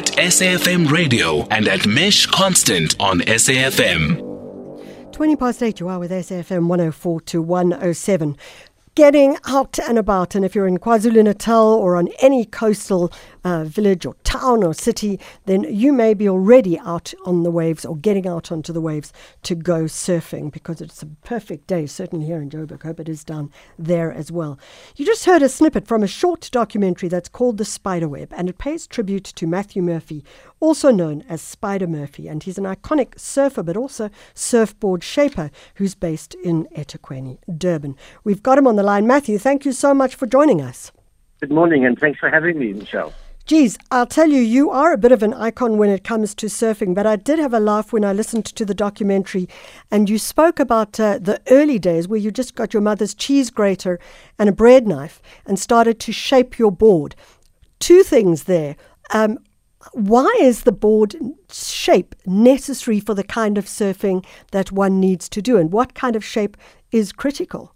at SAFM Radio and at Mesh Constant on SAFM. 20 past 8, you are with SAFM 104 to 107 getting out and about. And if you're in KwaZulu Natal or on any coastal uh, village or town or city, then you may be already out on the waves or getting out onto the waves to go surfing because it's a perfect day, certainly here in Joburg. Hope it is down there as well. You just heard a snippet from a short documentary that's called The Spiderweb, and it pays tribute to Matthew Murphy, also known as Spider Murphy. And he's an iconic surfer, but also surfboard shaper who's based in eThekwini, Durban. We've got him on the line. Matthew, thank you so much for joining us. Good morning, and thanks for having me, Michelle. Geez, I'll tell you, you are a bit of an icon when it comes to surfing, but I did have a laugh when I listened to the documentary and you spoke about uh, the early days where you just got your mother's cheese grater and a bread knife and started to shape your board. Two things there. Um, why is the board shape necessary for the kind of surfing that one needs to do, and what kind of shape is critical?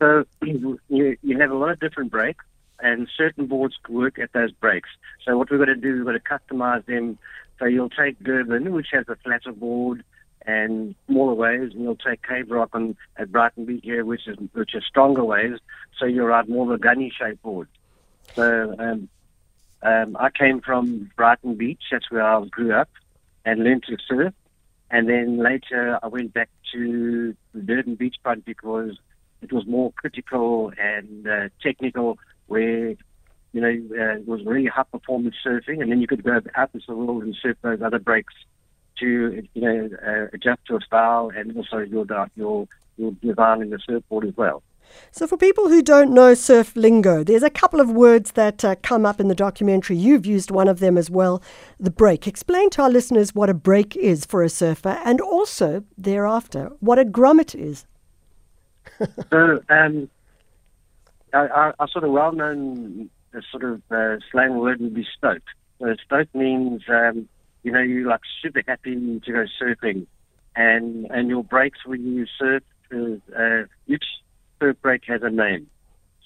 So you, you have a lot of different breaks and certain boards work at those breaks. So what we've got to do, is we've got to customize them. So you'll take Durban, which has a flatter board and smaller waves, and you'll take Cave Rock on, at Brighton Beach here, which is which are stronger waves. So you'll ride more of a gunny shaped board. So um, um, I came from Brighton Beach, that's where I grew up, and learned to surf. And then later I went back to the Durban Beach front because it was more critical and uh, technical where you know uh, it was really high performance surfing, and then you could go out into the world and surf those other breaks to you know uh, adjust a style and also your your your design in the surfboard as well. So, for people who don't know surf lingo, there's a couple of words that uh, come up in the documentary. You've used one of them as well the break. Explain to our listeners what a break is for a surfer and also thereafter what a grommet is. so, um, our, sort of well-known uh, sort of uh, slang word would be stoked. So stoked means, um, you know, you're like super happy to go surfing, and and your breaks when you surf, is, uh, surf break has a name.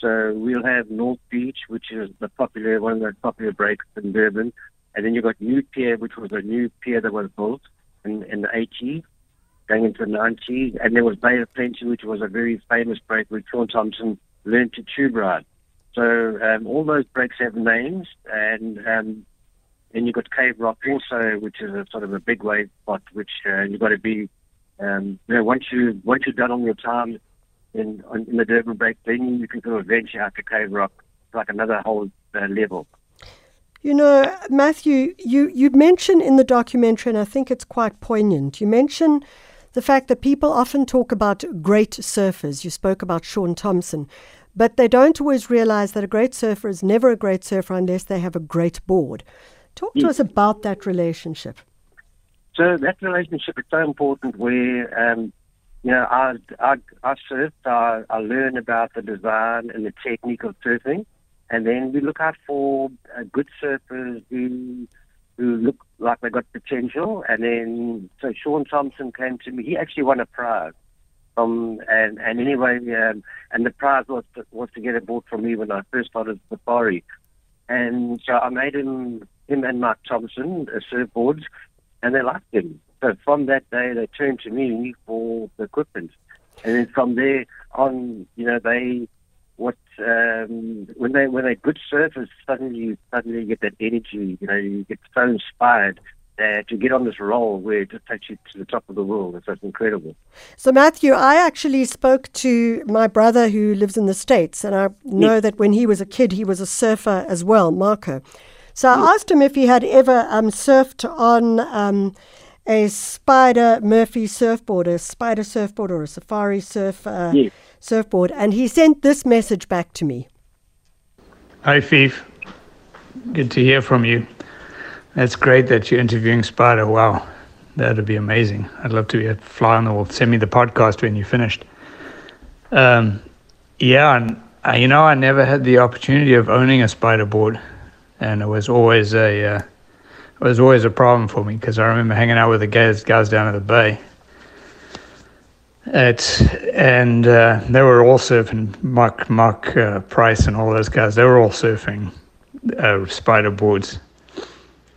So we'll have North Beach, which is the popular one of the popular breaks in Durban, and then you've got New Pier, which was a new pier that was built in, in the 80s, going into the 90s, and there was Bay of Plenty, which was a very famous break with Shaun Tomson learned to tube ride. So um, all those breaks have names, and um, and you've got Cave Rock also, which is a sort of a big wave spot, which uh, you've got to be. Um, you know, once you once you're done on your time in on, in the Durban break, then you can sort of venture out to Cave Rock, like another whole uh, level. You know, Matthew, you you mention in the documentary, and I think it's quite poignant. You mention the fact that people often talk about great surfers. You spoke about Shaun Tomson, but they don't always realize that a great surfer is never a great surfer unless they have a great board. Talk to us about that relationship. So that relationship is so important. Where um, you know, I I, I surf, I, I learn about the design and the technique of surfing, and then we look out for uh, good surfers who who look like they got potential. And then, so Shaun Tomson came to me. He actually won a prize. Um, and, and anyway, um, and the prize was to, was to get a board from me when I first started Safari. And so I made him, him and Mark Thompson, uh, surfboards, and they liked him. So from that day, they turned to me for the equipment. And then from there on, you know, they what um, when they when they're good surfers, suddenly you suddenly get that energy. You know, you get so inspired uh, to get on this roll where it just takes you to the top of the world. It's just incredible. So, Matthew, I actually spoke to my brother who lives in the States, and I know yes. that when he was a kid, he was a surfer as well, Marco. So I asked him if he had ever um, surfed on um, a Spider Murphy surfboard, a Spider surfboard, or a Safari surf. Uh, yes surfboard, and he sent this message back to me. Hi, Fief. Good to hear from you. That's great that you're interviewing Spider. Wow, that'd be amazing. I'd love to be a fly on the wall. Send me the podcast when you're finished. Um, yeah, and uh, you know, I never had the opportunity of owning a spider board, and it was always a uh, it was always a problem for me because I remember hanging out with the guys guys down at the bay, it's and uh, they were all surfing. Mark Mark uh, Price and all those guys. They were all surfing uh, spider boards,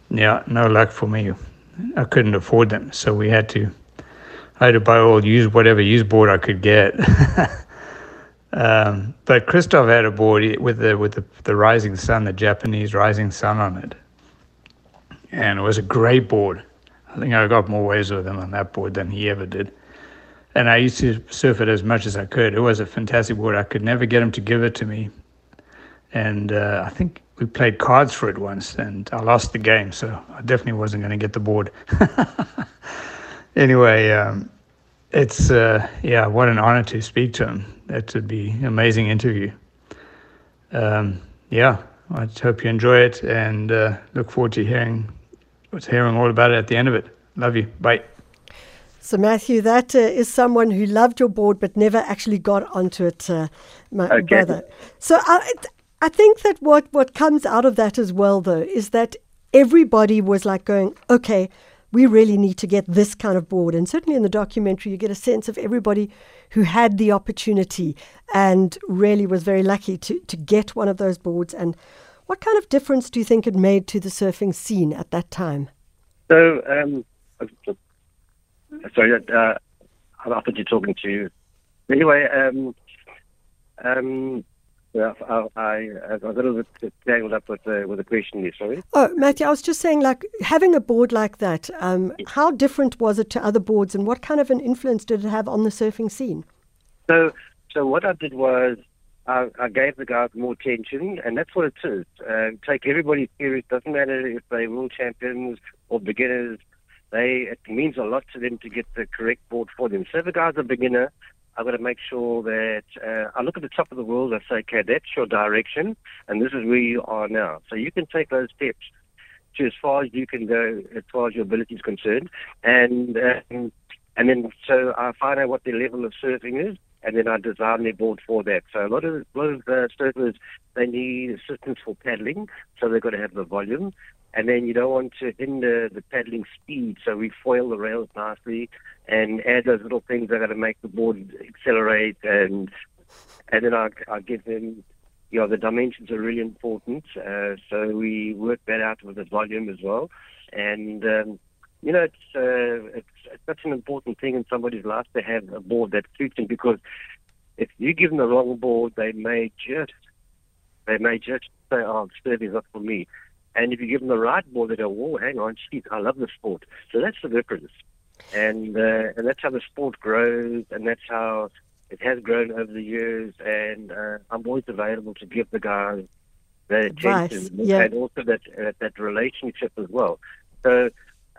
yeah, no luck for me. I couldn't afford them, so we had to. I had to buy all use whatever used board I could get. um, but Christoph had a board with the with the, the rising sun, the Japanese rising sun on it, and it was a great board. I think I got more waves with him on that board than he ever did. And I used to surf it as much as I could. It was a fantastic board. I could never get him to give it to me. And uh, I think we played cards for it once, and I lost the game, so I definitely wasn't going to get the board. anyway, um, it's uh, yeah, what an honor to speak to him. That would be an amazing interview. Um, yeah, I hope you enjoy it, and uh, look forward to hearing was hearing all about it at the end of it. Love you. Bye. So, Matthew, that uh, is someone who loved your board but never actually got onto it, uh, my okay. brother. So, I, I think that what, what comes out of that as well, though, is that everybody was like going, okay, we really need to get this kind of board. And certainly in the documentary, you get a sense of everybody who had the opportunity and really was very lucky to, to get one of those boards and what kind of difference do you think it made to the surfing scene at that time? So, um, sorry, uh, I thought you're talking to. You. Anyway, um, um, yeah, I, I, I got a little bit tangled up with uh, with the question there. Sorry. Oh, Matthew, I was just saying, like having a board like that. Um, how different was it to other boards, and what kind of an influence did it have on the surfing scene? So, so what I did was I, I gave the guys more attention, and that's what it is. Uh, take everybody serious. Doesn't matter if they're world champions or beginners. They it means a lot to them to get the correct board for them. So if a guy's a beginner, I've got to make sure that uh, I look at the top of the world. I say, okay, that's your direction, and this is where you are now. So you can take those steps to as far as you can go, as far as your ability is concerned, and um, and then so I find out what their level of surfing is and then I design their board for that. So a lot of a lot of surfers they need assistance for paddling, so they've got to have the volume, and then you don't want to hinder the paddling speed, so we foil the rails nicely and add those little things that are going to make the board accelerate, and and then I, I give them. You know, the dimensions are really important, uh, so we work that out with the volume as well. And um, you know, it's, uh, it's, it's such an important thing in somebody's life to have a board that suits them because if you give them the wrong board, they may just they may just say, "Oh, surfing is not for me." And if you give them the right board, they go, "Whoa, hang on, geez, I love the sport." So that's the difference, and uh, and that's how the sport grows, and that's how it has grown over the years. And uh, I'm always available to give the guys the attention yeah. and also that uh, that relationship as well. So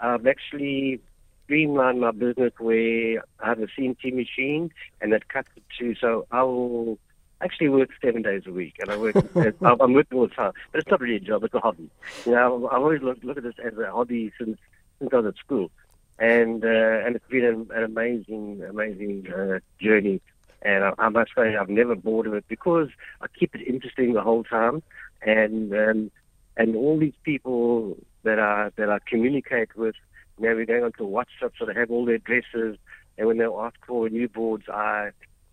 I've actually streamlined my business where I have a CNC machine and that cuts it to, so I will actually work seven days a week and I work, I'm working all the time, but it's not really a job, it's a hobby. You know, I've always looked, looked at this as a hobby since, since I was at school. And, uh, and it's been an, an amazing, amazing, uh, journey. And I, I must say I've never bored of it because I keep it interesting the whole time. And, um, and all these people that I that I communicate with. Now we're going onto WhatsApp, so they have all their addresses, and when they ask for new boards, I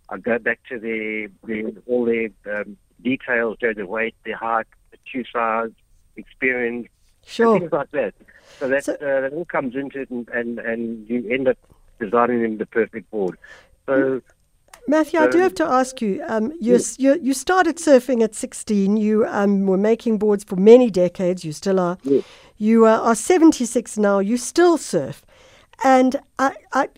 I go back to their, their all their um, details, their, their weight, their height, the shoe size, experience, sure. things like that. So that so, uh, that all comes into it, and, and and you end up designing them the perfect board. So. Matthew, I do have to ask you. Um, you, you, you started surfing at 16. You um, were making boards for many decades. You still are. You uh, are 76 now. You still surf. And I, I,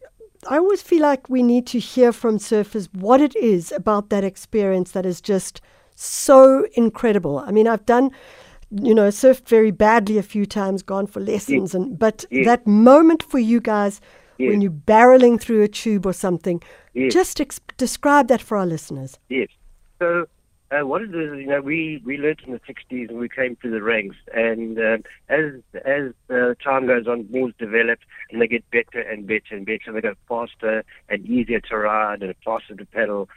I always feel like we need to hear from surfers what it is about that experience that is just so incredible. I mean, I've done, you know, surfed very badly a few times, gone for lessons, yes. and but yes. that moment for you guys yes. when you're barreling through a tube or something, just ex- describe that for our listeners. Yes. So uh, what it is, you know, we, we learned in the 60s and we came through the ranks. And um, as as uh, time goes on, boards develop and they get better and better and better. They go faster and easier to ride and faster to pedal.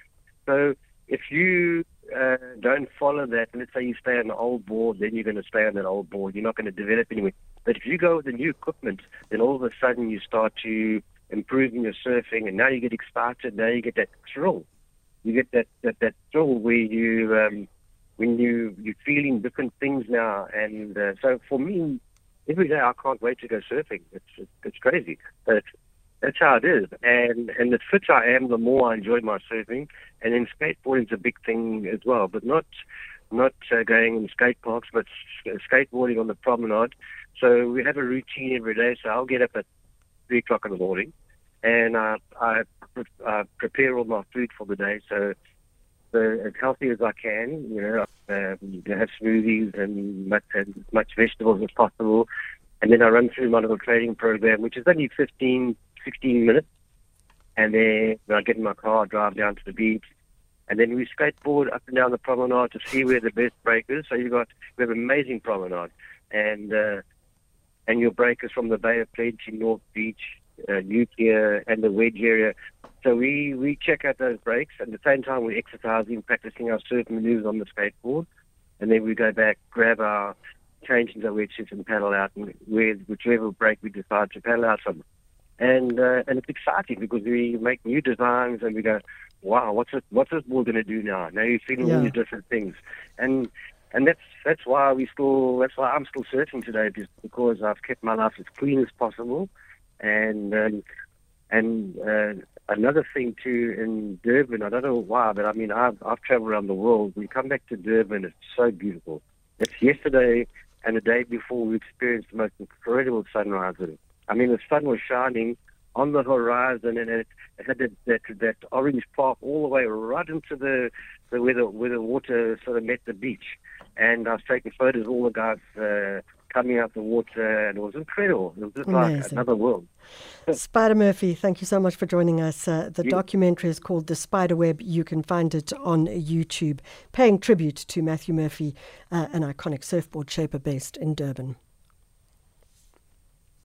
So if you uh, don't follow that, let's say you stay on the old board, then you're going to stay on that old board. You're not going to develop anyway. But if you go with the new equipment, then all of a sudden you start to improve in your surfing, and now you get excited. Now you get that thrill you get that that, that thrill where you um, when you you're feeling different things now. And uh, so for me, every day I can't wait to go surfing. It's it's crazy, but that's how it is. And and the fitter I am, the more I enjoy my surfing. And then skateboarding is a big thing as well, but not not uh, going in skate parks, but skateboarding on the promenade. So we have a routine every day. So I'll get up at three o'clock in the morning, and I uh, prepare all my food for the day. So, so as healthy as I can, you know, um, have smoothies and much, as much vegetables as possible. And then I run through my little training program, which is only 15, 16 minutes. And then I get in my car, drive down to the beach, and then we skateboard up and down the promenade to see where the best break is. So you've got we have an amazing promenade, and uh, and your breakers from the Bay of Plenty, North Beach, uh, New Pier, and the Wedge area. So we we check out those breaks. At the same time, we're exercising, practicing our surf maneuvers on the skateboard, and then we go back, grab our change into our wetsuits and paddle out, and with whichever break we decide to paddle out from. And uh, and it's exciting because we make new designs and we go, wow, what's it, what's this ball going to do now? Now you're feeling Yeah. all these different things, and and that's that's why we still that's why I'm still surfing today just because I've kept my life as clean as possible, and um, and uh, another thing too in Durban, I don't know why, but I mean I've I've traveled around the world. We come back to Durban, it's so beautiful. It's yesterday and the day before we experienced the most incredible sunrises. I mean the sun was shining on the horizon and it, had that, that that orange park all the way right into the, the where the where the water sort of met the beach. And I was taking photos of all the guys uh, coming out the water and it was incredible. It was just like another world. Spider Murphy, thank you so much for joining us. Uh, the You- documentary is called The Spider Web. You can find it on YouTube, paying tribute to Matthew Murphy, uh, an iconic surfboard shaper based in Durban.